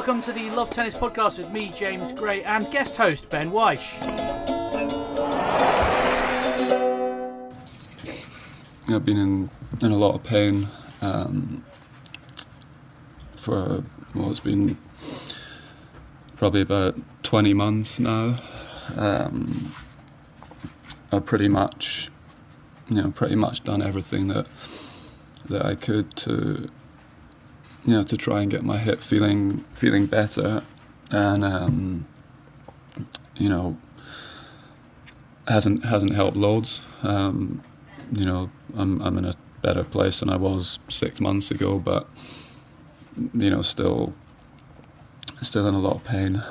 Welcome to the Love Tennis Podcast with me, James Gray, and guest host Ben Weish. I've been in, in a lot of pain um, for, well, it's been probably about 20 months now. Um, I've pretty much, you know, pretty much done everything that that I could to, you know, to try and get my hip feeling feeling better, and um, you know, hasn't hasn't helped loads. Um, you know, I'm I'm in a better place than I was six months ago, but you know, still still in a lot of pain.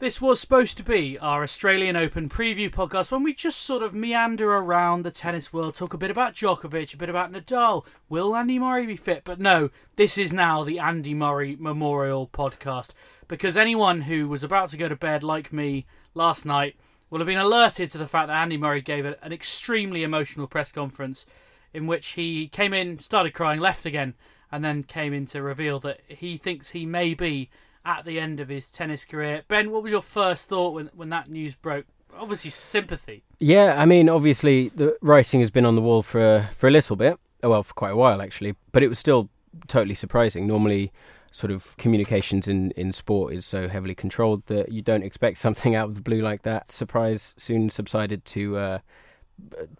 This was supposed to be our Australian Open preview podcast when we just sort of meander around the tennis world, talk a bit about Djokovic, a bit about Nadal. Will Andy Murray be fit? But no, this is now the Andy Murray Memorial podcast because anyone who was about to go to bed like me last night will have been alerted to the fact that Andy Murray gave an extremely emotional press conference in which he came in, started crying, left again, and then came in to reveal that he thinks he may be at the end of his tennis career. Ben, what was your first thought when, when that news broke? Obviously, sympathy. Yeah, I mean, obviously, the writing has been on the wall for for a little bit. Oh, well, for quite a while actually, but it was still totally surprising. Normally, sort of communications in, in sport is so heavily controlled that you don't expect something out of the blue like that. Surprise soon subsided to uh,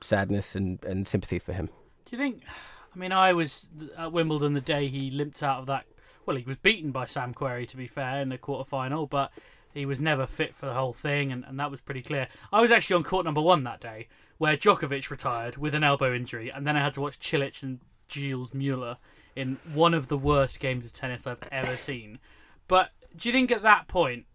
sadness and, and sympathy for him. Do you think? I mean, I was at Wimbledon the day he limped out of that. Well, he was beaten by Sam Querrey, to be fair, in the quarter final, but he was never fit for the whole thing, and, and that was pretty clear. I was actually on court number one that day, where Djokovic retired with an elbow injury, and then I had to watch Cilic and Gilles Muller in one of the worst games of tennis I've ever seen. But do you think at that point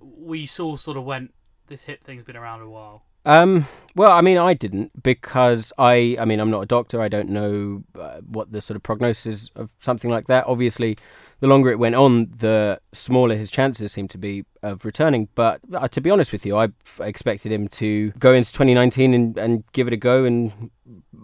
we saw sort of went, this hip thing's been around a while? Um, well, I mean, I didn't because I, I mean, I'm not a doctor. I don't know uh, what the sort of prognosis of something like that. Obviously, the longer it went on, the smaller his chances seemed to be of returning. But uh, to be honest with you, I expected him to go into 2019 and, and give it a go, and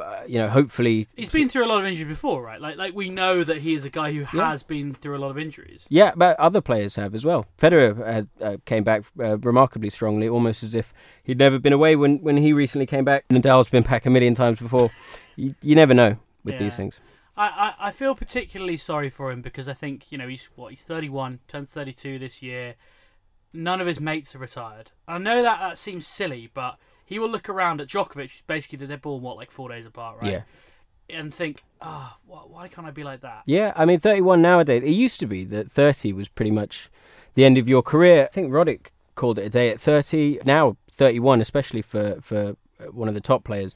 uh, you know, hopefully He's been through a lot of injuries before, right? Like, like we know that he is a guy who Yeah. has been through a lot of injuries. Yeah, but other players have as well. Federer had, uh, came back uh, remarkably strongly, almost as if he'd never been away when, when he recently came back. Nadal's been back a million times before. You, you never know with these things. I, I, I feel particularly sorry for him because I think you know he's what he's 31, turns 32 this year. None of his mates are retired. I know that that seems silly, but he will look around at Djokovic, who's basically they're born what like four days apart, right? Yeah. And think, ah, wh why can't I be like that? Yeah, I mean, 31 nowadays. It used to be that 30 was pretty much the end of your career. I think Roddick called it a day at 30. Now, 31, especially for, for one of the top players,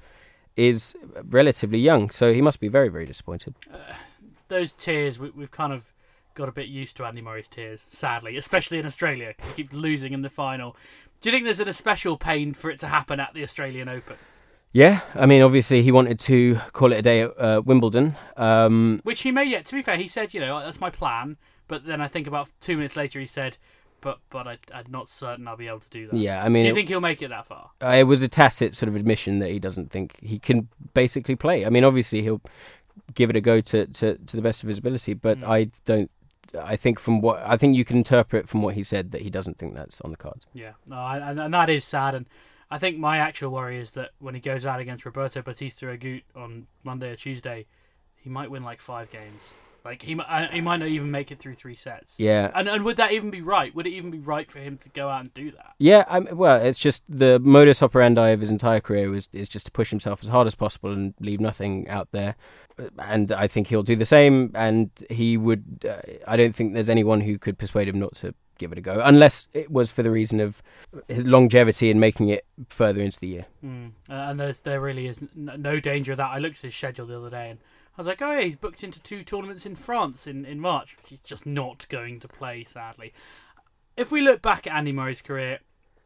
is relatively young. So he must be very, very disappointed. Those tears, we, we've kind of got a bit used to Andy Murray's tears, sadly, especially in Australia. He keeps losing in the final. Do you think there's an especial pain for it to happen at the Australian Open? Yeah, I mean, obviously he wanted to call it a day at uh, Wimbledon. Um, Which he may yet. To be fair, he said, you know, that's my plan. But then I think about two minutes later, he said, but but I, I'm not certain I'll be able to do that. yeah, I mean, Do you it, think he'll make it that far? uh, it was a tacit sort of admission that he doesn't think he can basically play. I mean, obviously he'll give it a go to, to, to the best of his ability, but Mm. I don't I think from what I think you can interpret from what he said that he doesn't think that's on the cards. Yeah, no, and, and that is sad. And I think my actual worry is that when he goes out against Roberto Bautista Agut on Monday or Tuesday, he might win like five games. Like he he might not even make it through three sets. Yeah. And and would that even be right? Would it even be right for him to go out and do that? Yeah, I'm, well, it's just the modus operandi of his entire career was is just to push himself as hard as possible and leave nothing out there. And I think he'll do the same. And he would. Uh, I don't think there's anyone who could persuade him not to give it a go, unless it was for the reason of his longevity and making it further into the year. Mm. Uh, and there there really is no danger of that. I looked at his schedule the other day and. I was like, oh yeah, he's booked into two tournaments in France in, in March. He's just not going to play, sadly. If we look back at Andy Murray's career,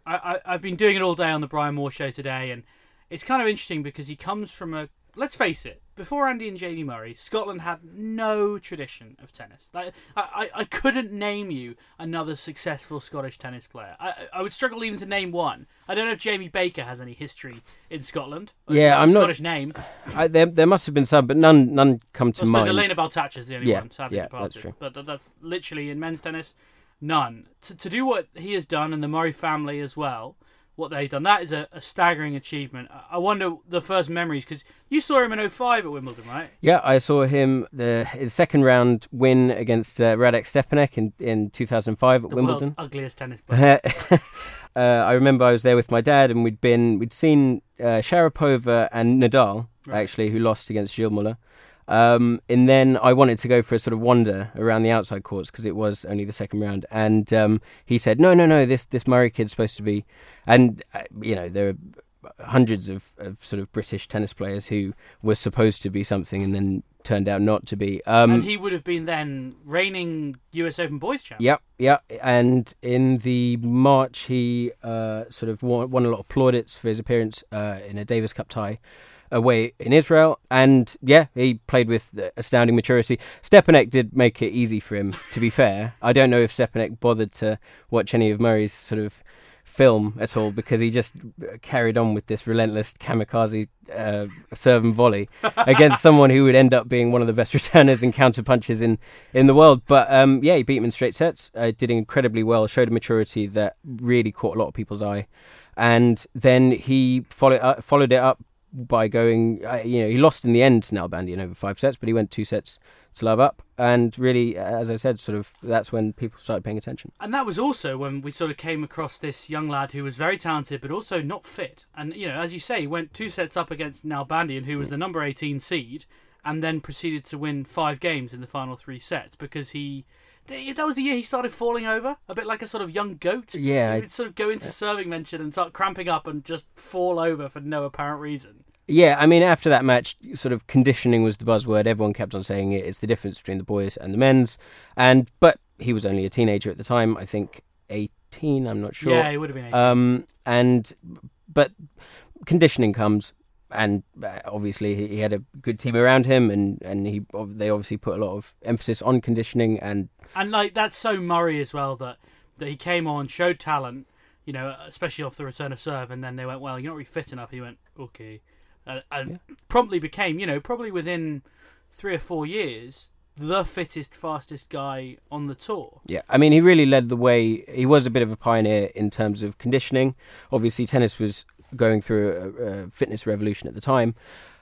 I, I, I've been doing it all day on the Brian Moore show today, and it's kind of interesting because he comes from a. Let's face it, before Andy and Jamie Murray, Scotland had no tradition of tennis. Like, I, I, I couldn't name you another successful Scottish tennis player. I, I would struggle even to name one. I don't know if Jamie Baker has any history in Scotland. Yeah, That's a I'm not- Scottish name. I, there, there must have been some, but none, none come to mind. Elena Baltacha is the only Yeah, one. Sadly yeah, departed. that's true. But th- that's literally in men's tennis, none. To, to do what he has done, and the Murray family as well, what they've done, that is a, a staggering achievement. I- wonder the first memories because you saw him in 05 at Wimbledon, right? Yeah, I saw him the his second round win against uh, Radek Stepanek in, in 2005 at The Wimbledon. ugliest tennis player. uh, I remember I was there with my dad, and we'd been we'd seen uh, Sharapova and Nadal Right. actually, who lost against Gilles Muller. Um, and then I wanted to go for a sort of wander around the outside courts because it was only the second round. And um, he said, "No, no, no. This this Murray kid's supposed to be." And uh, you know there are hundreds of, of sort of British tennis players who were supposed to be something and then turned out not to be. Um, and he would have been then reigning US Open boys champ. Yep, yep. And in the March, he uh, sort of won, won a lot of plaudits for his appearance uh, in a Davis Cup tie away in Israel. And yeah, he played with astounding maturity. Stepanek did make it easy for him, to be fair. I don't know if Stepanek bothered to watch any of Murray's sort of film at all because he just carried on with this relentless kamikaze uh, serve and volley against someone who would end up being one of the best returners and counter punches in, in the world. But um, yeah, he beat him in straight sets, uh, did incredibly well, showed a maturity that really caught a lot of people's eye. And then he followed, uh, followed it up by going, uh, you know, he lost in the end to Nalbandian over five sets, but he went two sets to love up. And really, as I said, sort of that's when people started paying attention. And that was also when we sort of came across this young lad who was very talented but also not fit. And, you know, as you say, he went two sets up against Nalbandian, who was the number 18 seed, and then proceeded to win five games in the final three sets because he. That was the year he started falling over, a bit like a sort of young goat. Yeah, he would sort of go into serving mention and start cramping up and just fall over for no apparent reason. Yeah, I mean, after that match, sort of conditioning was the buzzword. Everyone kept on saying it. It's the difference between the boys and the men's. And but he was only a teenager at the time. I think eighteen. I'm not sure. Yeah, he would have been 18. Um, and but conditioning comes, and uh, obviously he, had a good team around him, and and he they obviously put a lot of emphasis on conditioning. And And like that's so Murray as well that that he came on, showed talent, you know, especially off the return of serve, and then they went, well, you're not really fit enough. He went, okay, uh, and promptly became, you know, probably within three or four years, the fittest, fastest guy on the tour. Yeah, I mean, he really led the way. He was a bit of a pioneer in terms of conditioning. Obviously, tennis was going through a, a fitness revolution at the time.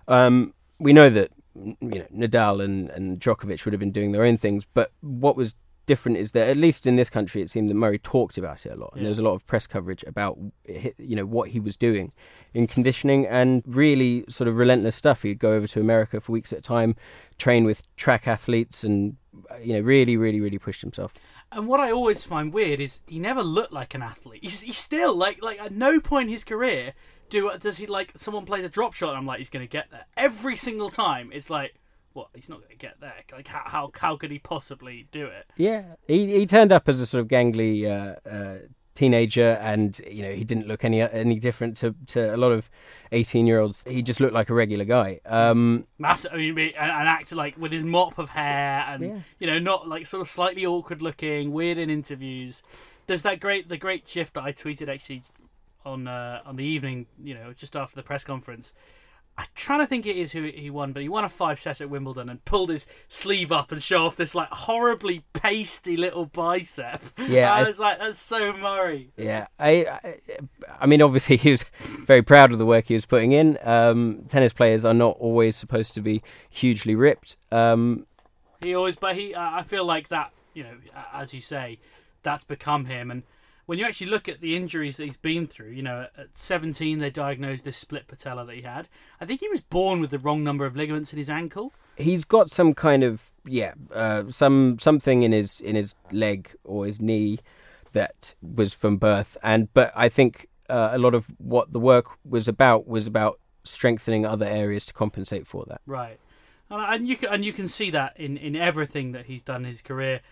Um, we know that you know Nadal and, and Djokovic would have been doing their own things, but what was different is that at least in this country, it seemed that Murray talked about it a lot, and there was a lot of press coverage about you know what he was doing in conditioning and really sort of relentless stuff. He'd go over to America for weeks at a time, train with track athletes, and you know really, really, really pushed himself. And what I always find weird is he never looked like an athlete. He's, he's still like like at no point in his career do does he like someone plays a drop shot and I'm like he's going to get there. Every single time it's like what he's not going to get there. Like how how how could he possibly do it? Yeah, he he turned up as a sort of gangly uh, uh, teenager, and you know he didn't look any any different to, to a lot of eighteen year olds. He just looked like a regular guy. Um, Massive, I mean, an, an actor like with his mop of hair and Yeah. you know not like sort of slightly awkward looking, weird in interviews. There's that great the great shift that I tweeted actually on uh, on the evening, you know, just after the press conference. I'm trying to think it is who he won, but he won a five set at Wimbledon and pulled his sleeve up and show off this like horribly pasty little bicep. Yeah, I I- was like, that's so Murray. Yeah, I, I, I mean, obviously he was very proud of the work he was putting in. Um, tennis players are not always supposed to be hugely ripped. Um, He always, but he, I I feel like that, you know, as you say, that's become him. And when you actually look at the injuries that he's been through, you know, at 17 they diagnosed this split patella that he had. I think he was born with the wrong number of ligaments in his ankle. he's got some kind of yeah, uh, some something in his in his leg or his knee that was from birth, and but I think uh, a lot of what the work was about was about strengthening other areas to compensate for that. Right, and, and you can and you can see that in, in everything that he's done in his career.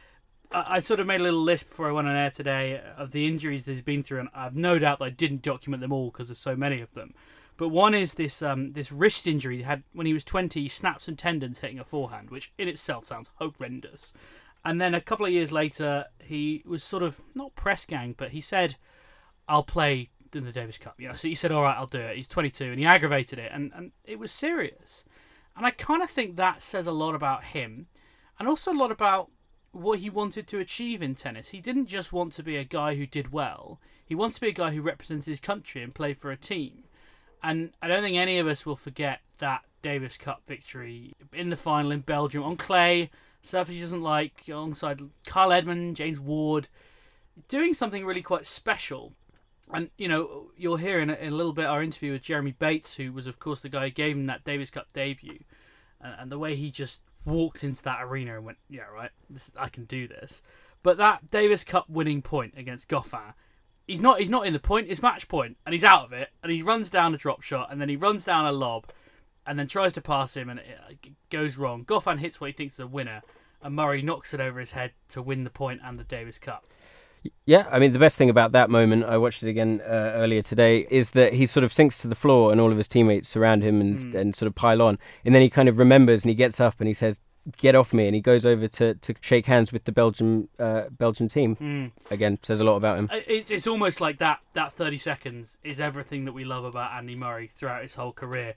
I, sort of made a little list before I went on air today of the injuries that he's been through, and I've no doubt that I didn't document them all because there's so many of them. But one is this um, this wrist injury he had when he was 20. He snapped some tendons hitting a forehand, which in itself sounds horrendous. And then a couple of years later, he was sort of not press gang, but he said, "I'll play in the Davis Cup." You know, so he said, "All right, I'll do it." He's 22, and he aggravated it, and, and it was serious. And I kind of think that says a lot about him, and also a lot about what he wanted to achieve in tennis. He didn't just want to be a guy who did well. He wanted to be a guy who represented his country and played for a team. And I don't think any of us will forget that Davis Cup victory in the final in Belgium on clay, surface he doesn't like, alongside Kyle Edmund, James Ward, doing something really quite special. And you know, you'll hear in a, in a little bit our interview with Jeremy Bates, who was of course the guy who gave him that Davis Cup debut, and, and the way he just walked into that arena and went, "Yeah, right, this, I can do this." But that Davis Cup winning point against Goffin, he's not he's not in the point, it's match point, and he's out of it, and he runs down a drop shot, and then he runs down a lob, and then tries to pass him, and it goes wrong. Goffin hits what he thinks is a winner, and Murray knocks it over his head to win the point and the Davis Cup. Yeah, I mean the best thing about that moment, I watched it again uh, earlier today, is that he sort of sinks to the floor and all of his teammates surround him and, Mm. and sort of pile on, and then he kind of remembers and he gets up and he says, "Get off me!" and he goes over to, to shake hands with the Belgium uh, Belgian team. Mm. Again, says a lot about him. It's, it's almost like that, that 30 seconds is everything that we love about Andy Murray throughout his whole career.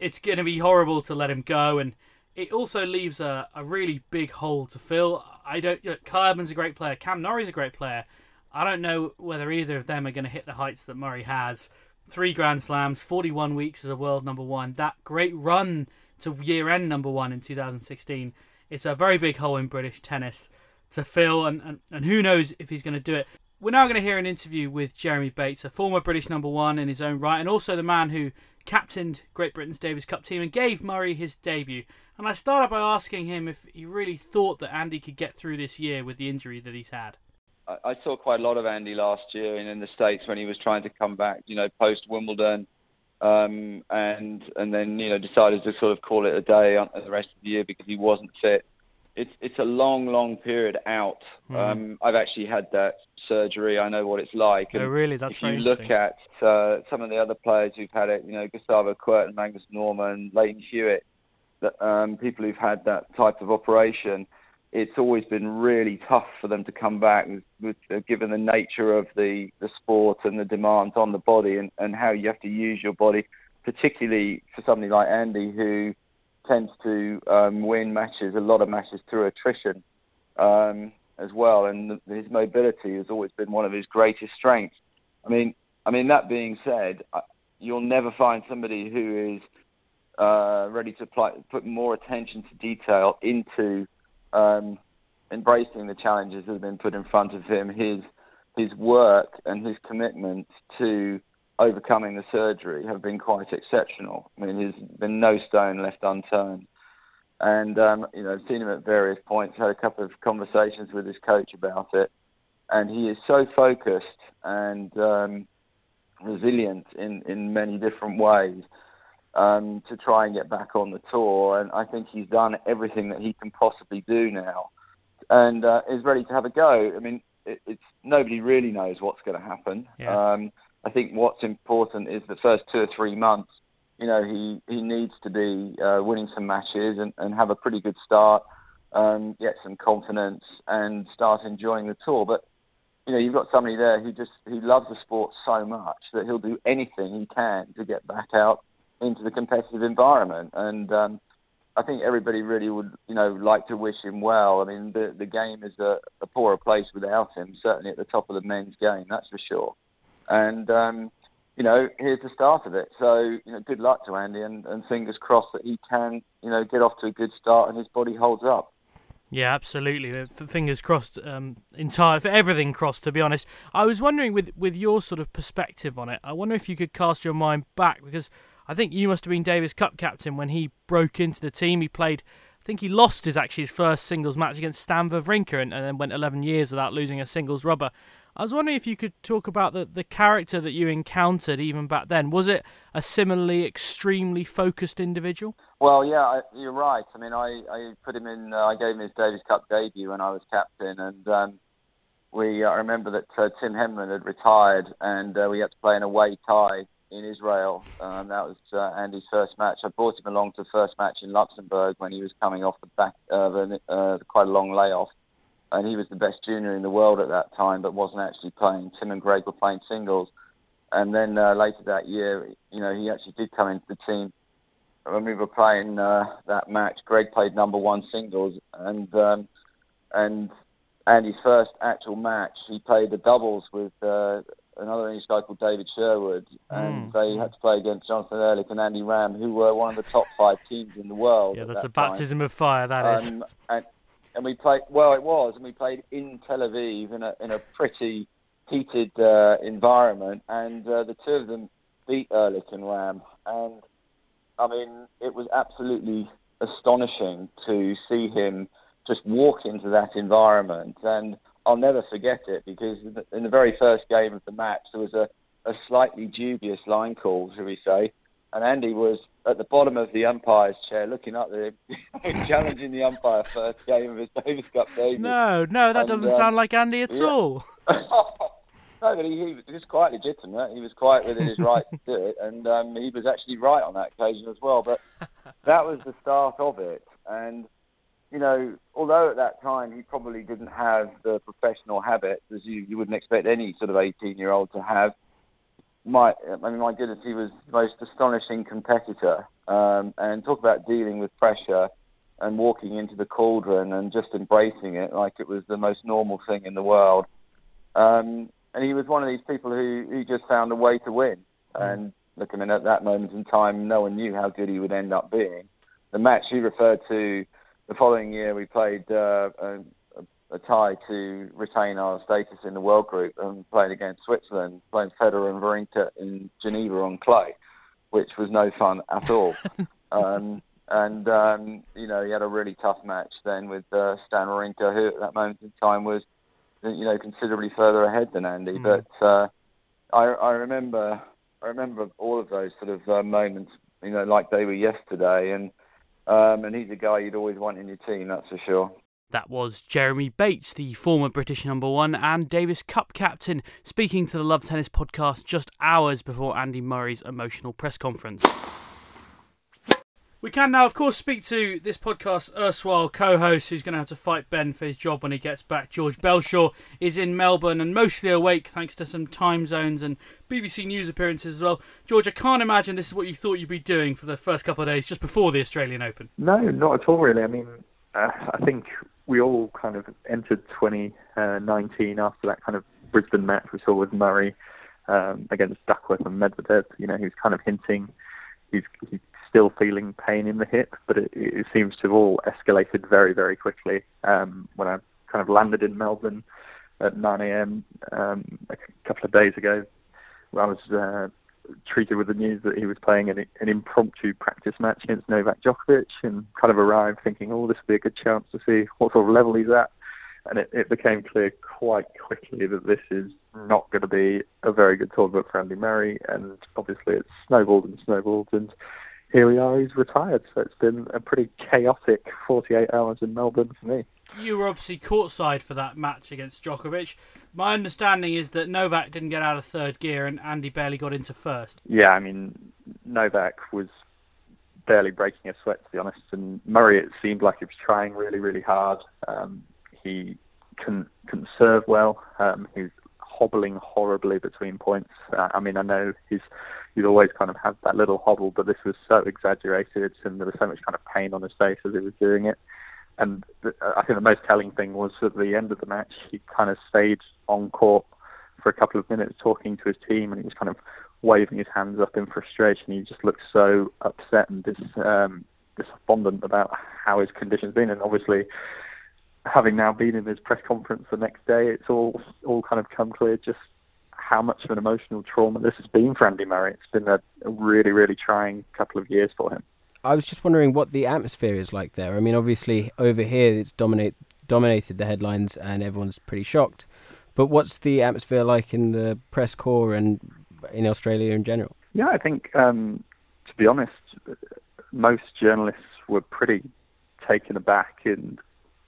It's going to be horrible to let him go, and it also leaves a, a really big hole to fill. I don't. You know, Kyle a great player. Cam Norrie's a great player. I don't know whether either of them are going to hit the heights that Murray has. Three Grand Slams, 41 weeks as a world number one. That great run to year end number one in 2016. It's a very big hole in British tennis to fill, and, and, and who knows if he's going to do it. We're now going to hear an interview with Jeremy Bates, a former British number one in his own right, and also the man who captained Great Britain's Davis Cup team and gave Murray his debut. And I started by asking him if he really thought that Andy could get through this year with the injury that he's had. I, saw quite a lot of Andy last year in, in the States when he was trying to come back, you know, post Wimbledon, um, and and then you know decided to sort of call it a day on the rest of the year because he wasn't fit. It's it's a long, long period out. Um, I've actually had that surgery. I know what it's like. Oh, really? That's if you look at uh, some of the other players who've had it, you know, Gustavo Kuerten, Magnus Norman, Lleyton Hewitt, that, um, people who've had that type of operation, it's always been really tough for them to come back, with, with, uh, given the nature of the, the sport and the demands on the body and, and how you have to use your body, particularly for somebody like Andy who tends to um, win matches, a lot of matches through attrition um, as well, and his mobility has always been one of his greatest strengths. I mean, I mean that being said, you'll never find somebody who is uh, ready to apply, put more attention to detail into um, embracing the challenges that have been put in front of him. His his work and his commitment to overcoming the surgery have been quite exceptional. I mean, there's been no stone left unturned. And um, you know, I've seen him at various points. Had a couple of conversations with his coach about it, and he is so focused and um, resilient in in many different ways um, to try and get back on the tour. And I think he's done everything that he can possibly do now, and uh, is ready to have a go. I mean, it, it's nobody really knows what's going to happen. Yeah. Um, I think what's important is the first two or three months. You know, he he needs to be uh, winning some matches and, and have a pretty good start, um, get some confidence, and start enjoying the tour. But you know, you've got somebody there who just he loves the sport so much that he'll do anything he can to get back out into the competitive environment. And um, I think everybody really would, you know, like to wish him well. I mean, the the game is a, a poorer place without him. Certainly at the top of the men's game, that's for sure. And um, you know, here's the start of it. So, you know, good luck to Andy, and, and fingers crossed that he can, you know, get off to a good start and his body holds up. Yeah, absolutely. Fingers crossed, um, entire for everything crossed. To be honest, I was wondering with with your sort of perspective on it. I wonder if you could cast your mind back because I think you must have been Davis Cup captain when he broke into the team. He played. I think he lost his actually his first singles match against Stan Wawrinka and, and then went 11 years without losing a singles rubber. I was wondering if you could talk about the, the character that you encountered even back then. Was it a similarly extremely focused individual? Well, yeah, I, you're right. I mean, I, I put him in. Uh, I gave him his Davis Cup debut when I was captain, and um, we. I remember that uh, Tim Henman had retired, and uh, we had to play an away tie in Israel. Um, that was uh, Andy's first match. I brought him along to the first match in Luxembourg when he was coming off the back of a, uh, quite a long layoff and he was the best junior in the world at that time, but wasn't actually playing. Tim and Greg were playing singles, and then uh, later that year, you know, he actually did come into the team. When we were playing uh, that match, Greg played number one singles, and um, and Andy's first actual match, he played the doubles with uh, another English guy called David Sherwood, and mm. they had to play against Jonathan Ehrlich and Andy Ram, who were one of the top five teams in the world. Yeah, that's that a baptism time. of fire. That um, is. And, and we played. Well, it was, and we played in Tel Aviv in a in a pretty heated uh, environment, and uh, the two of them beat Ehrlich and Ram, and I mean, it was absolutely astonishing to see him just walk into that environment, and I'll never forget it because in the very first game of the match there was a, a slightly dubious line call, shall we say, and Andy was at the bottom of the umpire's chair, looking up there, challenging the umpire first game of his Davis Cup debut. No, no, that and, doesn't um, sound like Andy at yeah. all. no, but he, he, was quite legitimate. He was quite within his right to do it, and um, he was actually right on that occasion as well. But that was the start of it, and you know, although at that time he probably didn't have the professional habits as you, you wouldn't expect any sort of 18 year old to have, my, I mean, my goodness, he was the most astonishing competitor. Um, and talk about dealing with pressure and walking into the cauldron and just embracing it like it was the most normal thing in the world. Um, and he was one of these people who, who just found a way to win. Mm. And look, I mean, at that moment in time, no one knew how good he would end up being. The match he referred to the following year, we played uh, a tie to retain our status in the world group and playing against Switzerland, playing Federer and Wawrinka in Geneva on clay, which was no fun at all. um, and um, you know, he had a really tough match then with uh, Stan Wawrinka, who at that moment in time was, you know, considerably further ahead than Andy. Mm. But uh, I, I remember, I remember all of those sort of uh, moments, you know, like they were yesterday. And um, and he's a guy you'd always want in your team, that's for sure. That was Jeremy Bates, the former British number one and Davis Cup captain, speaking to the Love Tennis podcast just hours before Andy Murray's emotional press conference. We can now, of course, speak to this podcast's erstwhile co host who's going to have to fight Ben for his job when he gets back. George Belshaw is in Melbourne and mostly awake thanks to some time zones and BBC News appearances as well. George, I can't imagine this is what you thought you'd be doing for the first couple of days just before the Australian Open. No, not at all, really. I mean, uh, I think we all kind of entered 2019 after that kind of Brisbane match we saw with Murray um, against Duckworth and Medvedev. You know, he was kind of hinting he's, he's still feeling pain in the hip, but it, it seems to have all escalated very, very quickly. Um, when I kind of landed in Melbourne at 9 a.m. Um, a couple of days ago, I was uh, treated with the news that he was playing an, an impromptu practice match against Novak Djokovic and kind of arrived thinking, oh, this will be a good chance to see what sort of level he's at. And it, it became clear quite quickly that this is not going to be a very good tournament for Andy Murray. And obviously it's snowballed and snowballed. And here we are, he's retired. So it's been a pretty chaotic 48 hours in Melbourne for me you were obviously courtside for that match against Djokovic. My understanding is that Novak didn't get out of third gear and Andy barely got into first. Yeah, I mean, Novak was barely breaking a sweat, to be honest. And Murray, it seemed like he was trying really, really hard. Um, he couldn't serve well. Um, he's hobbling horribly between points. Uh, I mean, I know he's he'd always kind of had that little hobble, but this was so exaggerated, and there was so much kind of pain on his face as he was doing it. And the, I think the most telling thing was at the end of the match, he kind of stayed on court for a couple of minutes talking to his team, and he was kind of waving his hands up in frustration. He just looked so upset and dis, um, despondent about how his condition's been, and obviously having now been in his press conference the next day, it's all all kind of come clear just how much of an emotional trauma this has been for Andy Murray. It's been a, a really, really trying couple of years for him. I was just wondering what the atmosphere is like there. I mean, obviously over here it's dominate dominated the headlines and everyone's pretty shocked. But what's the atmosphere like in the press corps and in Australia in general? Yeah, I think um, to be honest, most journalists were pretty taken aback and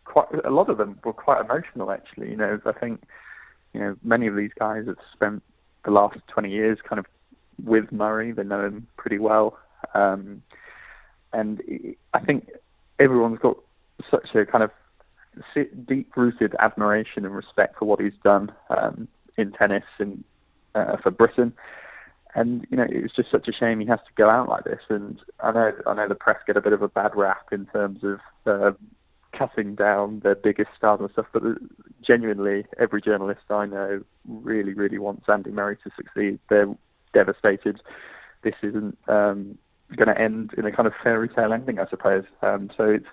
quite a lot of them were quite emotional actually. You know, I think you know many of these guys have spent the last 20 years kind of with Murray. They know him pretty well, um, and I think everyone's got such a kind of deep-rooted admiration and respect for what he's done um, in tennis and uh, for Britain. And you know, it was just such a shame he has to go out like this. And I know, I know the press get a bit of a bad rap in terms of uh, cutting down their biggest stars and stuff. But genuinely, every journalist I know really, really wants Andy Murray to succeed. They're devastated. This isn't um, going to end in a kind of fairy tale ending, I suppose. Um, so it's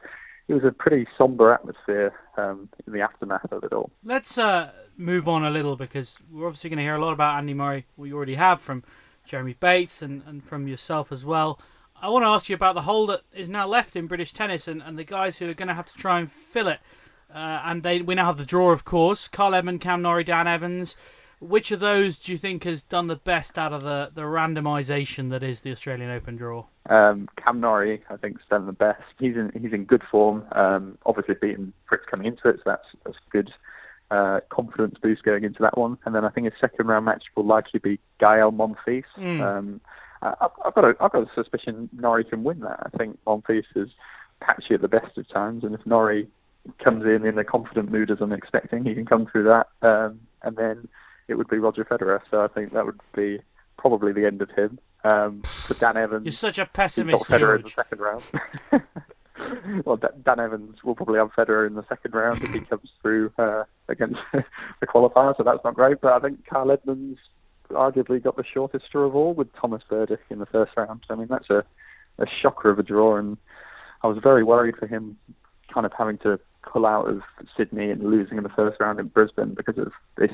it was a pretty somber atmosphere um, in the aftermath of it all. Let's uh, move on a little because we're obviously going to hear a lot about Andy Murray. We already have from Jeremy Bates and, and from yourself as well. I want to ask you about the hole that is now left in British tennis and, and the guys who are going to have to try and fill it. Uh, and they we now have the draw, of course. Kyle Edmund, Cam Norrie, Dan Evans. Which of those do you think has done the best out of the, the randomisation that is the Australian Open draw? Um, Cam Norrie, I think, has done the best. He's in he's in good form. Um, obviously, beating Fritz coming into it, so that's that's good uh, confidence boost going into that one. And then I think his second round match will likely be Gael Monfils. Mm. Um, I, I've got a I've got a suspicion Norrie can win that. I think Monfils is patchy at the best of times, and if Norrie comes in in a confident mood as I'm expecting, he can come through that. Um, and then it would be Roger Federer. So I think that would be probably the end of him. Um, for Dan Evans, you're such a pessimist. Got Federer George. in the second round. well, Dan Evans will probably have Federer in the second round if he comes through uh, against the qualifier, so that's not great. But I think Kyle Edmund's arguably got the shortest straw of all with Thomas Berdych in the first round. I mean, that's a, a shocker of a draw, and I was very worried for him kind of having to pull out of Sydney and losing in the first round in Brisbane because of this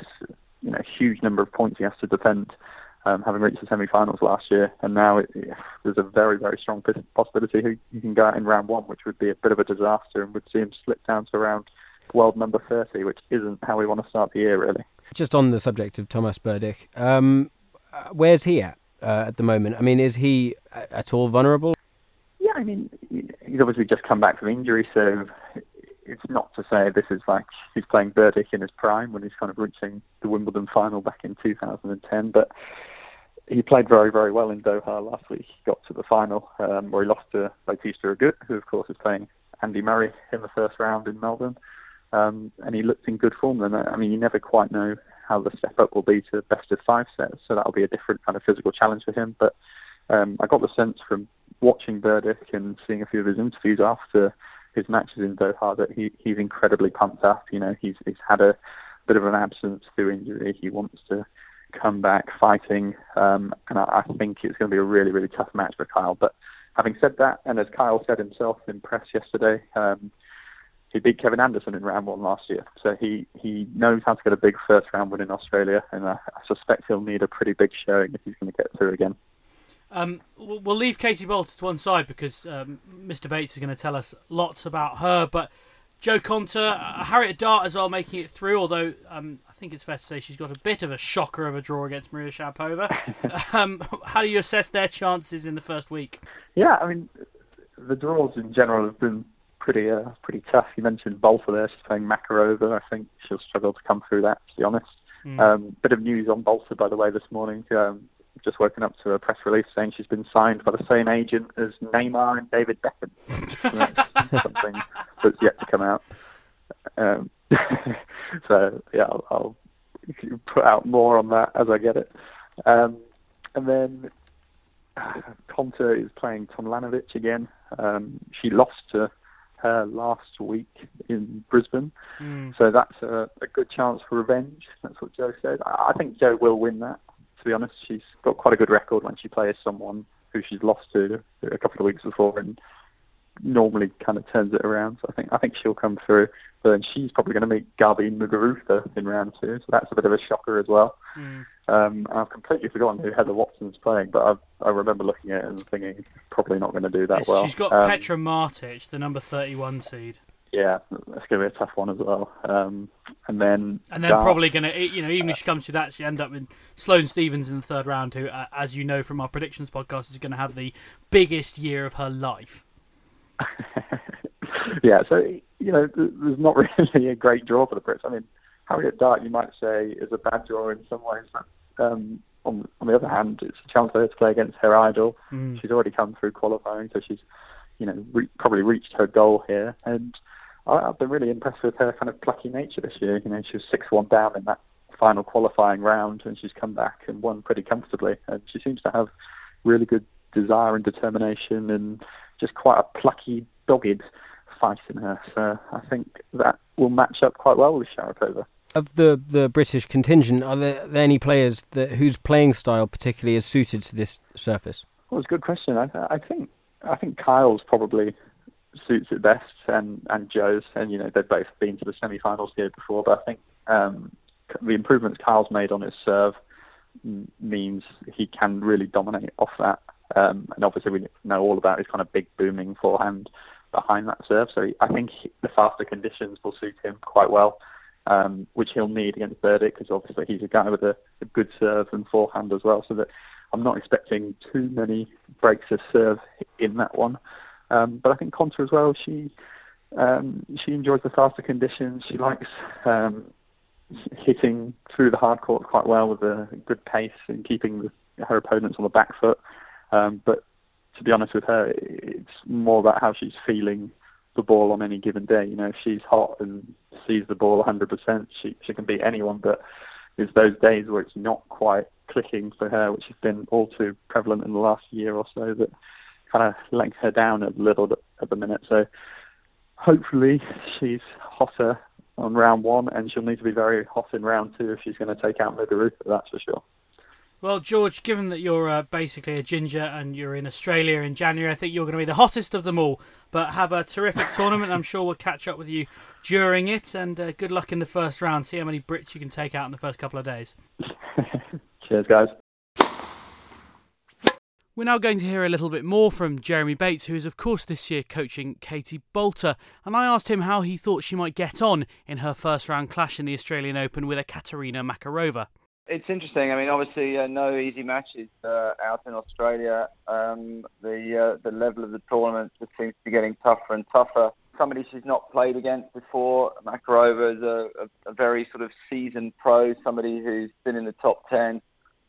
you know huge number of points he has to defend, um, having reached the semi-finals last year, and now it, there's a very very strong possibility he, he can go out in round one, which would be a bit of a disaster and would see him slip down to around world number 30, which isn't how we want to start the year really. Just on the subject of Thomas Berdych, um, uh, where's he at uh, at the moment? I mean, is he at all vulnerable? Yeah, I mean, he's obviously just come back from injury, so it's not to say this is like he's playing Berdych in his prime when he's kind of reaching the Wimbledon final back in 2010, but he played very, very well in Doha last week. He got to the final um, where he lost to Bautista Agut, who of course is playing Andy Murray in the first round in Melbourne, um, and he looked in good form. Then I mean, you never quite know how the step up will be to best of five sets, so that'll be a different kind of physical challenge for him. But um, I got the sense from watching Berdych and seeing a few of his interviews after his matches in Doha that he, he's incredibly pumped up. You know, he's he's had a bit of an absence through injury. He wants to come back fighting, um, and I, I think it's going to be a really really tough match for Kyle. But having said that, and as Kyle said himself in press yesterday. Um, he beat Kevin Anderson in round one last year, so he, he knows how to get a big first round win in Australia, and I, I suspect he'll need a pretty big showing if he's going to get through again. Um, we'll leave Katie Boulter to one side because um, Mr. Bates is going to tell us lots about her. But Jo Konta, uh, Harriet Dart as well, making it through. Although um, I think it's fair to say she's got a bit of a shocker of a draw against Maria Sharapova. Um, how do you assess their chances in the first week? Yeah, I mean, the draws in general have been pretty uh, pretty tough. You mentioned Boulter there; she's playing Makarova. I think she'll struggle to come through that. To be honest. Mm. Um, bit of news on Boulter, by the way, this morning. Um, just woken up to a press release saying she's been signed by the same agent as Neymar and David Beckham. that's something that's yet to come out. Um, so yeah, I'll, I'll, put out more on that as I get it. Um, and then Konta is playing Tomljanovic again. Um, she lost to her last week in Brisbane, Mm. so that's a, a good chance for revenge. That's what Jo said. I, I think Jo will win that. To be honest, she's got quite a good record when she plays someone who she's lost to a couple of weeks before, and normally kind of turns it around. So I think I think she'll come through. But then she's probably going to meet Gabi Muguruza in round two, so that's a bit of a shocker as well. Mm. Um, I've completely forgotten who Heather Watson's playing, but I've, I remember looking at it and thinking probably not going to do that It's- well. She's got Um, Petra Martic, the number 31 seed. Yeah, that's going to be a tough one as well. Um, and then And then Dart- probably going to, you know, even if she comes to that, she end up with Sloane Stevens in the third round, who, uh, as you know from our predictions podcast, is going to have the biggest year of her life. yeah, so you know, there's not really a great draw for the Brits. I mean, Harriet Dart, you might say, is a bad draw in some ways. But, um, on, on the other hand, it's a chance for her to play against her idol. Mm. She's already come through qualifying, so she's, you know, re- probably reached her goal here. And I, I've been really impressed with her kind of plucky nature this year. You know, she was six-one down in that final qualifying round, and she's come back and won pretty comfortably. And she seems to have really good desire and determination, and just quite a plucky, dogged fight in her. So I think that will match up quite well with Sharapova. Of the, the British contingent, are there, there any players that whose playing style particularly is suited to this surface? Well, it's a good question. I, I think I think Kyle's probably suits it best, and and Jo's, and you know they've both been to the semi-finals here before. But I think um, the improvements Kyle's made on his serve means he can really dominate off that. Um, and obviously we know all about his kind of big booming forehand behind that serve. So I think the faster conditions will suit him quite well, um, which he'll need against Berdych because obviously he's a guy with a, a good serve and forehand as well. So that I'm not expecting too many breaks of serve in that one. Um, but I think Konta as well. She um, she enjoys the faster conditions. She likes um, hitting through the hard court quite well with a good pace and keeping the, her opponents on the back foot. Um, but to be honest with her, it's more about how she's feeling the ball on any given day. You know, if she's hot and sees the ball 100%, she she can beat anyone. But there's those days where it's not quite clicking for her, which has been all too prevalent in the last year or so, that kind of let her down a little at the minute. So hopefully she's hotter on round one, and she'll need to be very hot in round two if she's going to take out Muguruza, that's for sure. Well, George, given that you're uh, basically a ginger and you're in Australia in January, I think you're going to be the hottest of them all. But have a terrific tournament. I'm sure we'll catch up with you during it. And uh, good luck in the first round. See how many Brits you can take out in the first couple of days. Cheers, guys. We're now going to hear a little bit more from Jeremy Bates, who is, of course, this year coaching Katie Boulter. And I asked him how he thought she might get on in her first round clash in the Australian Open with a Katerina Makarova. It's interesting. I mean, obviously, uh, no easy matches uh, out in Australia. Um, the uh, the level of the tournament just seems to be getting tougher and tougher. Somebody she's not played against before. Makarova is a, a, a very sort of seasoned pro. Somebody who's been in the top ten.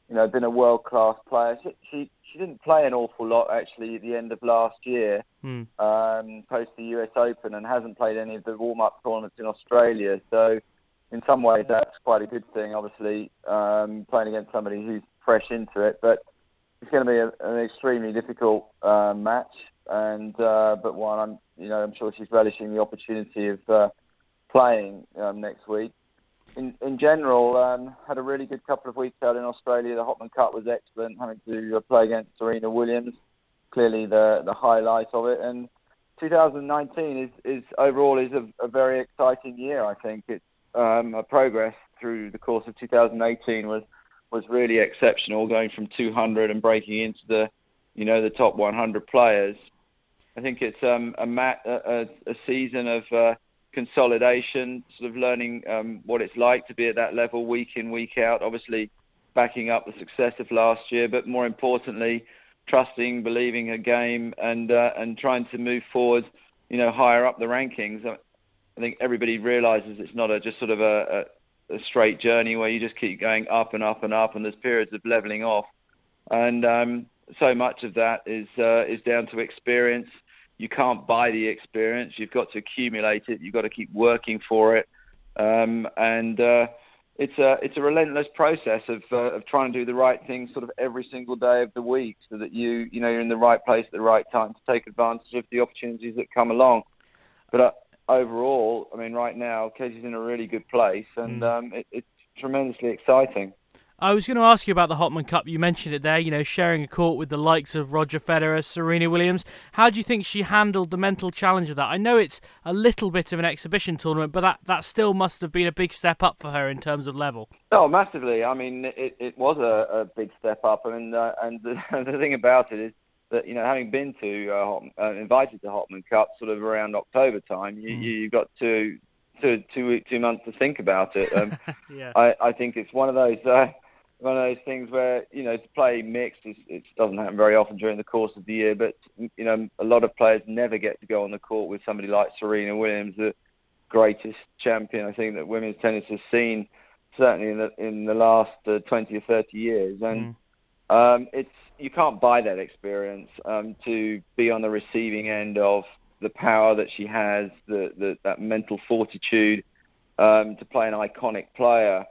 You know, been a world class player. She, she she didn't play an awful lot actually at the end of last year, Hmm. um, post the US Open, and hasn't played any of the warm up tournaments in Australia. So in some ways that's quite a good thing. Obviously, um, playing against somebody who's fresh into it, but it's going to be a, an extremely difficult uh, match. And uh, but one, I'm you know I'm sure she's relishing the opportunity of uh, playing um, next week. In, in general, um, had a really good couple of weeks out in Australia. The Hopman Cup was excellent, having to uh, play against Serena Williams, clearly the the highlight of it. And 2019 is, is overall is a, a very exciting year. I think it's um, a progress through the course of 2018 was was really exceptional, going from 200 and breaking into the you know the top 100 players. I think it's um, a, mat, a, a season of uh, consolidation, sort of learning um, what it's like to be at that level week in week out. Obviously, backing up the success of last year, but more importantly, trusting, believing a game, and uh, and trying to move forward. You know, higher up the rankings. I think everybody realizes it's not a just sort of a, a, a straight journey where you just keep going up and up and up, and there's periods of leveling off. And um, so much of that is uh, is down to experience. You can't buy the experience. You've got to accumulate it. You've got to keep working for it. Um, and uh, it's a it's a relentless process of uh, of trying to do the right thing sort of every single day of the week, so that you you know you're in the right place at the right time to take advantage of the opportunities that come along. But uh, overall, I mean, right now Katie's in a really good place, and mm. um, it, it's tremendously exciting. I was going to ask you about the Hopman Cup. You mentioned it there, you know, sharing a court with the likes of Roger Federer, Serena Williams. How do you think she handled the mental challenge of that? I know it's a little bit of an exhibition tournament, but that, that still must have been a big step up for her in terms of level. Oh, massively. I mean, it, it was a, a big step up. I mean, uh, and the, the thing about it is that, you know, having been to, uh, uh, invited to Hopman Cup sort of around October time, you, mm. you got two, two, two, two months to think about it. Um, yeah. I, I think it's one of those. Uh, one of those things where you know to play mixed is, it doesn't happen very often during the course of the year, but you know a lot of players never get to go on the court with somebody like Serena Williams, the greatest champion I think that women's tennis has seen, certainly in the in the last uh, 20 or 30 years, and mm. Um, it's you can't buy that experience um, to be on the receiving end of the power that she has, the, the that mental fortitude um, to play an iconic player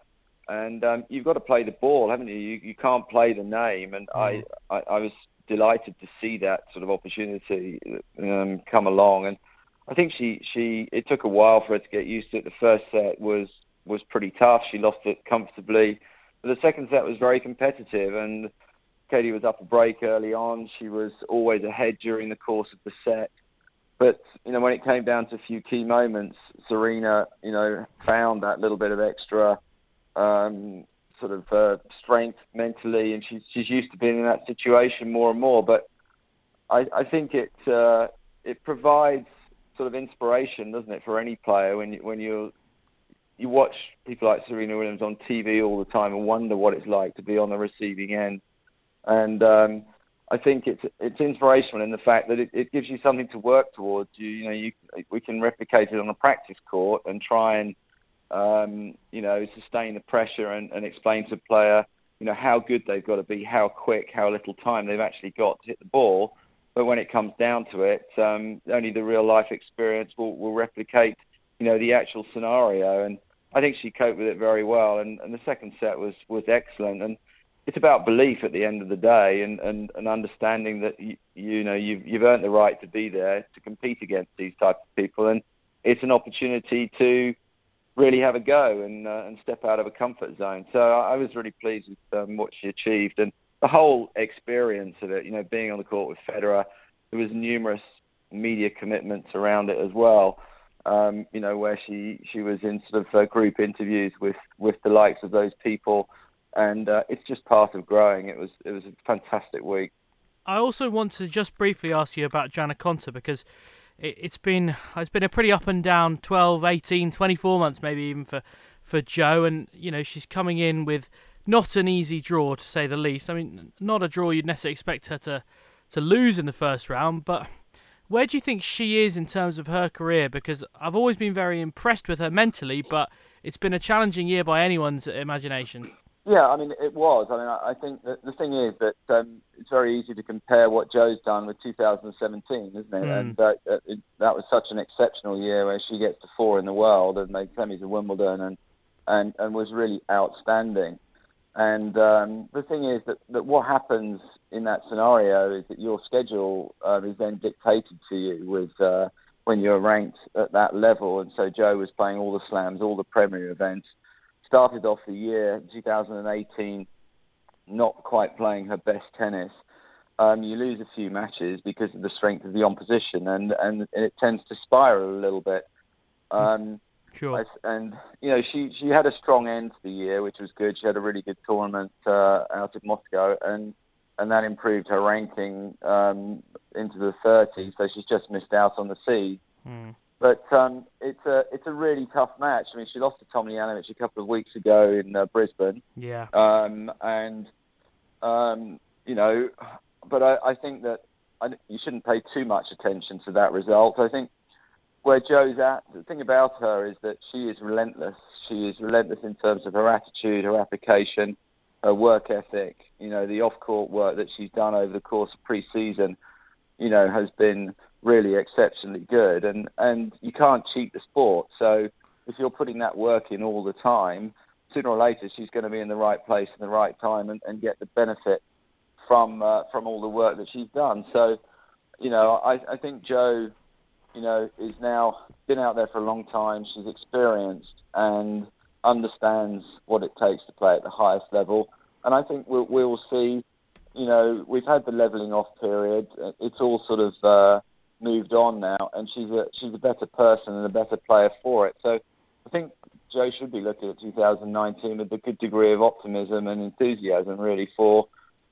and um, you've got to play the ball, haven't you? You, you can't play the name, and mm. I, I, I was delighted to see that sort of opportunity um, come along, and I think she, she, it took a while for her to get used to it. The first set was was pretty tough. She lost it comfortably, but the second set was very competitive, and Katie was up a break early on. She was always ahead during the course of the set. But you know, when it came down to a few key moments, Serena, you know, found that little bit of extra um, sort of uh, strength mentally, and she's she's used to being in that situation more and more. But I, I think it uh, it provides sort of inspiration, doesn't it, for any player when you, when you you watch people like Serena Williams on TV all the time and wonder what it's like to be on the receiving end. And um, I think it's it's inspirational in the fact that it, it gives you something to work towards. You you know you we can replicate it on a practice court and try and um, you know, sustain the pressure and, and explain to the player, you know, how good they've got to be, how quick, how little time they've actually got to hit the ball. But when it comes down to it, um, only the real life experience will, will replicate, you know, the actual scenario. And I think she coped with it very well. And, and the second set was was excellent. And it's about belief at the end of the day, and, and, and understanding that you, you know you've you've earned the right to be there to compete against these types of people. And it's an opportunity to really have a go and uh, and step out of a comfort zone. So I, was really pleased with um, what she achieved and the whole experience of it. You know, being on the court with Federer, there was numerous media commitments around it as well. Um, you know, where she she was in sort of uh, group interviews with with the likes of those people, and uh, it's just part of growing. It was it was a fantastic week. I also want to just briefly ask you about Johanna Konta because it, has been it's been a pretty up and down 12, 18, 24 months maybe even for for Jo, and you know she's coming in with not an easy draw to say the least. I mean, not a draw you'd necessarily expect her to to lose in the first round, but where do you think she is in terms of her career? Because I've always been very impressed with her mentally, but it's been a challenging year by anyone's imagination. Yeah, I mean, it was. I mean, I think that the thing is that um, it's very easy to compare what Jo's done with 2017, isn't it? Mm. And uh, it, that was such an exceptional year where she gets to four in the world and made semis at Wimbledon and, and, and was really outstanding. And um, the thing is that, that what happens in that scenario is that your schedule uh, is then dictated to you with uh, when you're ranked at that level. And so Jo was playing all the slams, all the Premier events started off the year 2018 not quite playing her best tennis. Um, you lose a few matches because of the strength of the opposition, and and it tends to spiral a little bit. Um, sure. And you know, she she had a strong end to the year, which was good. She had a really good tournament uh, out of Moscow, and and that improved her ranking um, into the 30s. So she's just missed out on the seed. Mm. But um, it's a it's a really tough match. I mean, she lost to Tomljanovic a couple of weeks ago in uh, Brisbane. Yeah. Um, and um, you know, but I, I think that I, you shouldn't pay too much attention to that result. I think where Jo's at, the thing about her is that she is relentless. She is relentless in terms of her attitude, her application, her work ethic. You know, the off-court work that she's done over the course of pre-season, you know, has been really exceptionally good, and and you can't cheat the sport. So if you're putting that work in all the time, sooner or later she's going to be in the right place in the right time and, and get the benefit from uh, from all the work that she's done. So, you know, I, I think Jo, you know, is now been out there for a long time. She's experienced and understands what it takes to play at the highest level. And I think we'll, we'll see. You know, we've had the leveling off period. It's all sort of uh, moved on now, and she's a she's a better person and a better player for it. So I think Jo should be looking at 2019 with a good degree of optimism and enthusiasm, really, for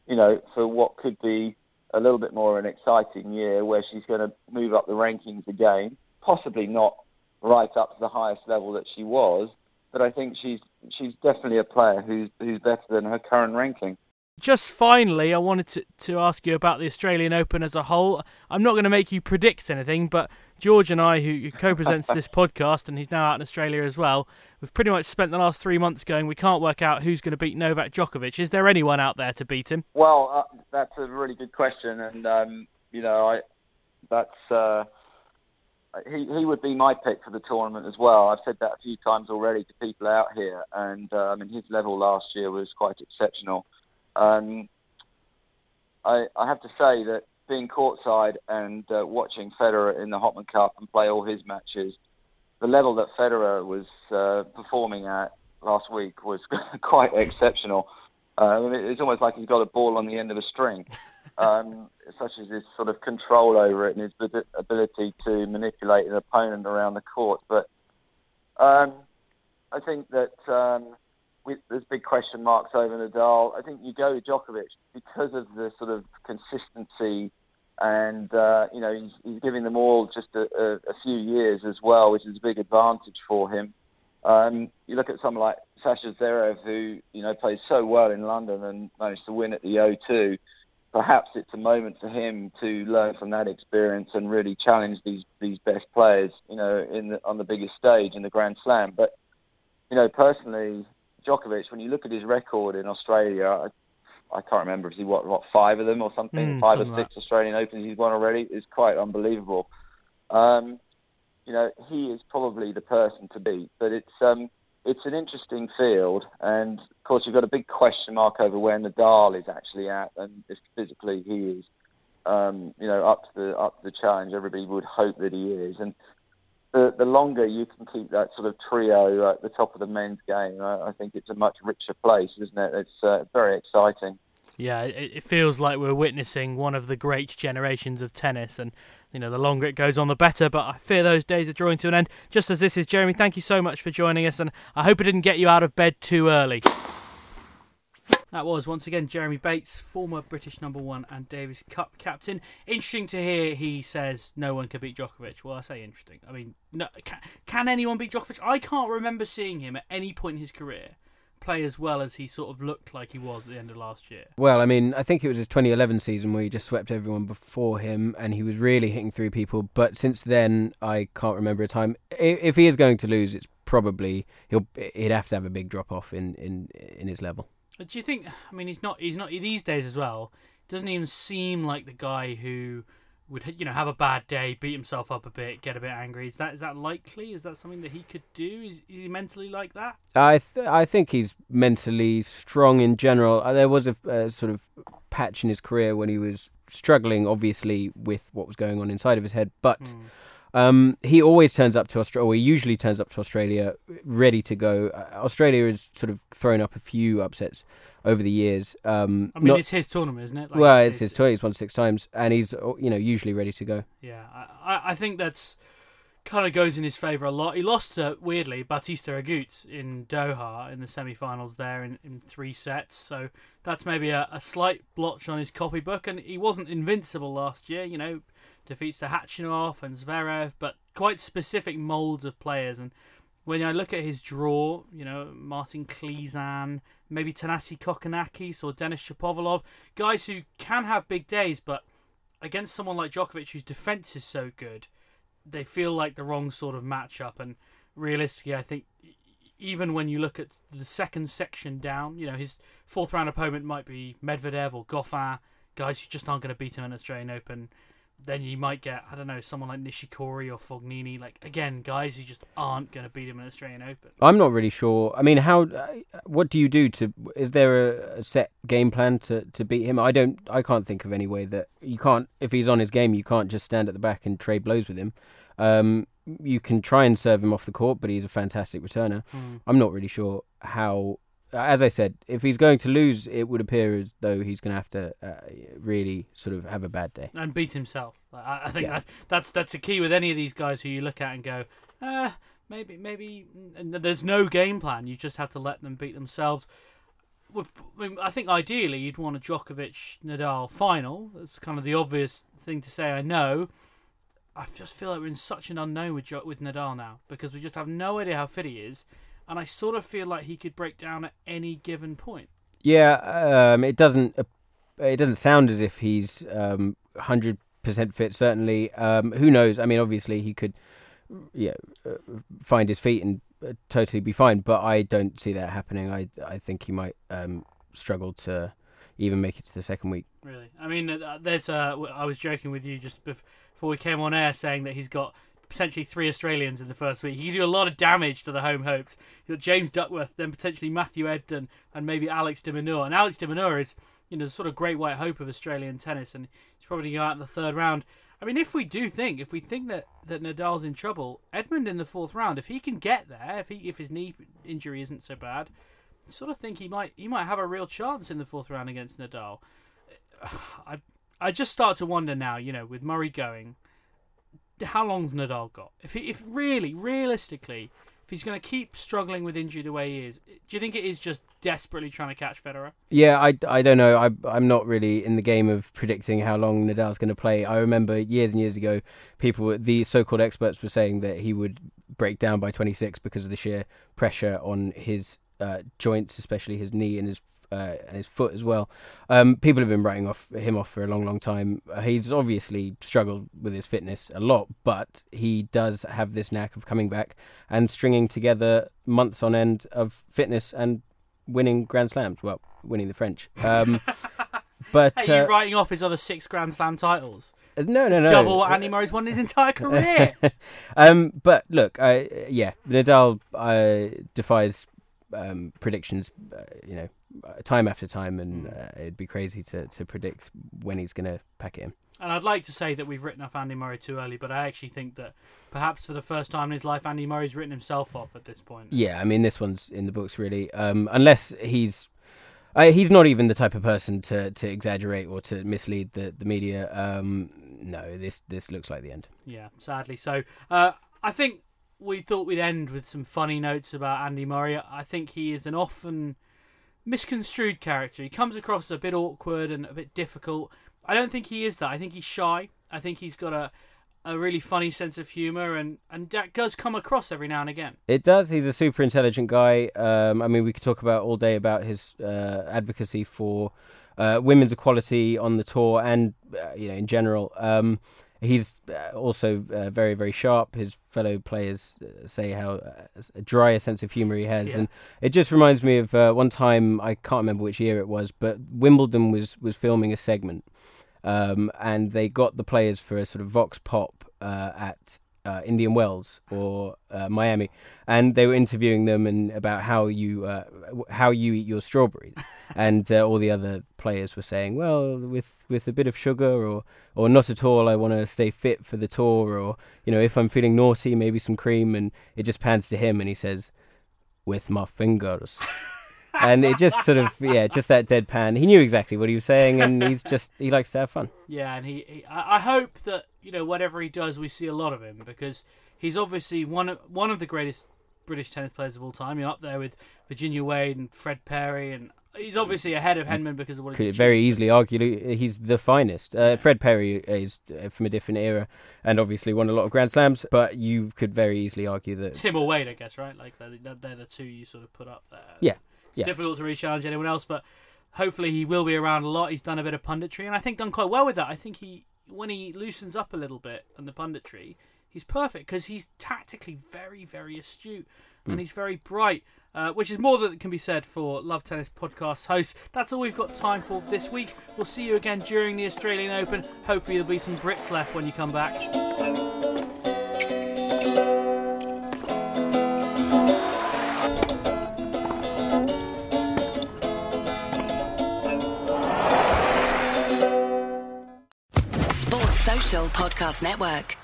you know, for what could be a little bit more an exciting year where she's going to move up the rankings again, possibly not right up to the highest level that she was, but I think she's she's definitely a player who's who's better than her current ranking. Just finally, I wanted to, to ask you about the Australian Open as a whole. I'm not going to make you predict anything, but George and I, who co-presents this podcast, and he's now out in Australia as well, we've pretty much spent the last three months going. We can't work out who's going to beat Novak Djokovic. Is there anyone out there to beat him? Well, uh, that's a really good question, and um, you know, I that's uh, he he would be my pick for the tournament as well. I've said that a few times already to people out here, and uh, I mean his level last year was quite exceptional. Um, I, I have to say that being courtside and uh, watching Federer in the Hopman Cup and play all his matches, the level that Federer was uh, performing at last week was quite exceptional. Uh, it's almost like he's got a ball on the end of a string, um, such as his sort of control over it and his ability to manipulate an opponent around the court. But um, I think that um, with, there's big question marks over Nadal. I think you go with Djokovic because of the sort of consistency, and uh, you know he's, he's giving them all just a, a, a, few years as well, which is a big advantage for him. Um, you look at someone like Sascha Zverev, who you know plays so well in London and managed to win at the O2. Perhaps it's a moment for him to learn from that experience and really challenge these these best players, you know, in the, on the biggest stage in the Grand Slam. But you know, personally, Djokovic, when you look at his record in Australia, I, I can't remember if he what what five of them or something, mm, five something or six Australian Opens he's won already is quite unbelievable. Um, you know, he is probably the person to beat, but it's um, it's an interesting field, and of course you've got a big question mark over where Nadal is actually at, and if physically he is, um, you know, up to the up to the challenge. Everybody would hope that he is, and the, the longer you can keep that sort of trio at the top of the men's game, I, I think it's a much richer place, isn't it? It's uh, very exciting. Yeah, it, it feels like we're witnessing one of the great generations of tennis, and you know, the longer it goes on, the better. But I fear those days are drawing to an end. Just as this is, Jeremy, thank you so much for joining us, and I hope it didn't get you out of bed too early. That was once again Jeremy Bates, former British number one and Davis Cup captain. Interesting to hear he says no one can beat Djokovic. Well, I say interesting. I mean, no, can, can anyone beat Djokovic? I can't remember seeing him at any point in his career play as well as he sort of looked like he was at the end of last year. Well, I mean, I think it was his 2011 season where he just swept everyone before him and he was really hitting through people. But since then, I can't remember a time. If he is going to lose, it's probably he'll he'd have to have a big drop off in, in, in his level. But do you think? I mean, he's not. He's not these days as well. Doesn't even seem like the guy who would you know have a bad day, beat himself up a bit, get a bit angry. Is that is that likely? Is that something that he could do? Is, is he mentally like that? I th- I think he's mentally strong in general. Uh, there was a, sort of patch in his career when he was struggling, obviously, with what was going on inside of his head, but. Mm um, he always turns up to Australia, or he usually turns up to Australia ready to go. Uh, Australia has sort of thrown up a few upsets over the years. Um, I mean, not, it's his tournament, isn't it? Like well, it's, it's his, his tournament. He's won six times, and he's uh, you know usually ready to go. Yeah, I, I think that's kind of goes in his favour a lot. He lost to weirdly Bautista Agut in Doha in the semi-finals there in, in three sets, so that's maybe a, a slight blotch on his copybook. And he wasn't invincible last year, you know defeats Khachanov and Zverev, but quite specific molds of players. And when I look at his draw, you know, Martin Klizan, maybe Thanasi Kokkinakis or Denis Shapovalov, guys who can have big days, but against someone like Djokovic, whose defense is so good, they feel like the wrong sort of matchup. And realistically, I think even when you look at the second section down, you know, his fourth round opponent might be Medvedev or Goffin, guys who just aren't going to beat him in Australian Open then you might get I don't know someone like Nishikori or Fognini. Like again, guys who just aren't going to beat him in Australian Open. I'm not really sure. I mean, how? Uh, what do you do to? Is there a, a, set game plan to, to beat him? I don't. I can't think of any way that you can't. If he's on his game, you can't just stand at the back and trade blows with him. Um, you can try and serve him off the court, but he's a fantastic returner. Mm. I'm not really sure how as I said, if he's going to lose, it would appear as though he's going to have to uh, really sort of have a bad day and beat himself. I, I think yeah. that, that's that's a key with any of these guys who you look at and go, ah, maybe maybe there's no game plan. You just have to let them beat themselves. I think ideally you'd want a Djokovic Nadal final. That's kind of the obvious thing to say. I know. I just feel like we're in such an unknown with with Nadal now because we just have no idea how fit he is and I sort of feel like he could break down at any given point. Yeah, um, it doesn't. Uh, it doesn't sound as if he's um, hundred percent fit. Certainly, um, who knows? I mean, obviously, he could, yeah, uh, find his feet and uh, totally be fine. But I don't see that happening. I I think he might um, struggle to even make it to the second week. Really, I mean, uh, there's. Uh, I was joking with you just before we came on air, saying that he's got potentially three Australians in the first week. He could do a lot of damage to the home hopes. You've got James Duckworth, then potentially Matthew Ebden, and maybe Alex de Minaur. And Alex de Minaur is, you know, the sort of great white hope of Australian tennis, and he's probably going to go out in the third round. I mean, if we do think, if we think that, that Nadal's in trouble, Edmund in the fourth round, if he can get there, if he if his knee injury isn't so bad, I sort of think he might he might have a real chance in the fourth round against Nadal. I I just start to wonder now, you know, with Murray going, how long's Nadal got? If he, if really, realistically, if he's going to keep struggling with injury the way he is, do you think it is just desperately trying to catch Federer? Yeah, I, I don't know. I, I'm not really in the game of predicting how long Nadal's going to play. I remember years and years ago, people, the so-called experts, were saying that he would break down by 26 because of the sheer pressure on his uh, joints, especially his knee and his uh, and his foot as well. Um, people have been writing off him off for a long, long time. Uh, he's obviously struggled with his fitness a lot, but he does have this knack of coming back and stringing together months on end of fitness and winning Grand Slams. Well, winning the French. Um, but hey, you uh, writing off his other six Grand Slam titles? No, no, no. Double what Andy Murray's won his entire career. um, but look, I, yeah, Nadal uh, defies um, predictions, uh, you know, time after time, and uh, it'd be crazy to, to predict when he's going to pack it in. And I'd like to say that we've written off Andy Murray too early, but I actually think that perhaps for the first time in his life, Andy Murray's written himself off at this point. Yeah, I mean, this one's in the books really, um, unless he's. Uh, he's not even the type of person to, to exaggerate or to mislead the the media. Um, no, this this looks like the end. Yeah, sadly. So uh, I think we thought we'd end with some funny notes about Andy Murray. I think he is an often misconstrued character. He comes across a bit awkward and a bit difficult. I don't think he is that. I think he's shy. I think he's got a a really funny sense of humor, and and that does come across every now and again. It does. He's a super intelligent guy. Um, I mean, we could talk about all day about his uh, advocacy for uh, women's equality on the tour, and uh, you know, in general. Um, he's uh, also uh, very very sharp. His fellow players uh, say how dry a sense of humour he has, yeah. and it just reminds me of uh, one time I can't remember which year it was, but Wimbledon was was filming a segment, um, and they got the players for a sort of vox pop uh, at uh, Indian Wells or uh, Miami, and they were interviewing them and about how you uh, how you eat your strawberries, and uh, all the other players were saying, well, with with a bit of sugar or or not at all. I want to stay fit for the tour, or you know, if I'm feeling naughty, maybe some cream, and it just pans to him and he says, with my fingers. and it just sort of yeah, just that deadpan. He knew exactly what he was saying, and he's just he likes to have fun. Yeah, and he, he I hope that you know whatever he does, we see a lot of him because he's obviously one of one of the greatest British tennis players of all time. You're up there with Virginia Wade and Fred Perry, and he's obviously ahead of Henman because of what. Could very easily argue he's the finest. Uh, Fred Perry is uh, from a different era and obviously won a lot of Grand Slams, but you could very easily argue that Tim or Wade, I guess, right? Like they're, they're the two you sort of put up there. Yeah, it's yeah. difficult to re-challenge anyone else, but hopefully he will be around a lot. He's done a bit of punditry, and I think done quite well with that. I think he, when he loosens up a little bit on the punditry, he's perfect because he's tactically very, very astute. and he's very bright. Uh, which is more than can be said for Love Tennis podcast hosts. That's all we've got time for this week. We'll see you again during the Australian Open. Hopefully, there'll be some Brits left when you come back. Sports Social Podcast Network.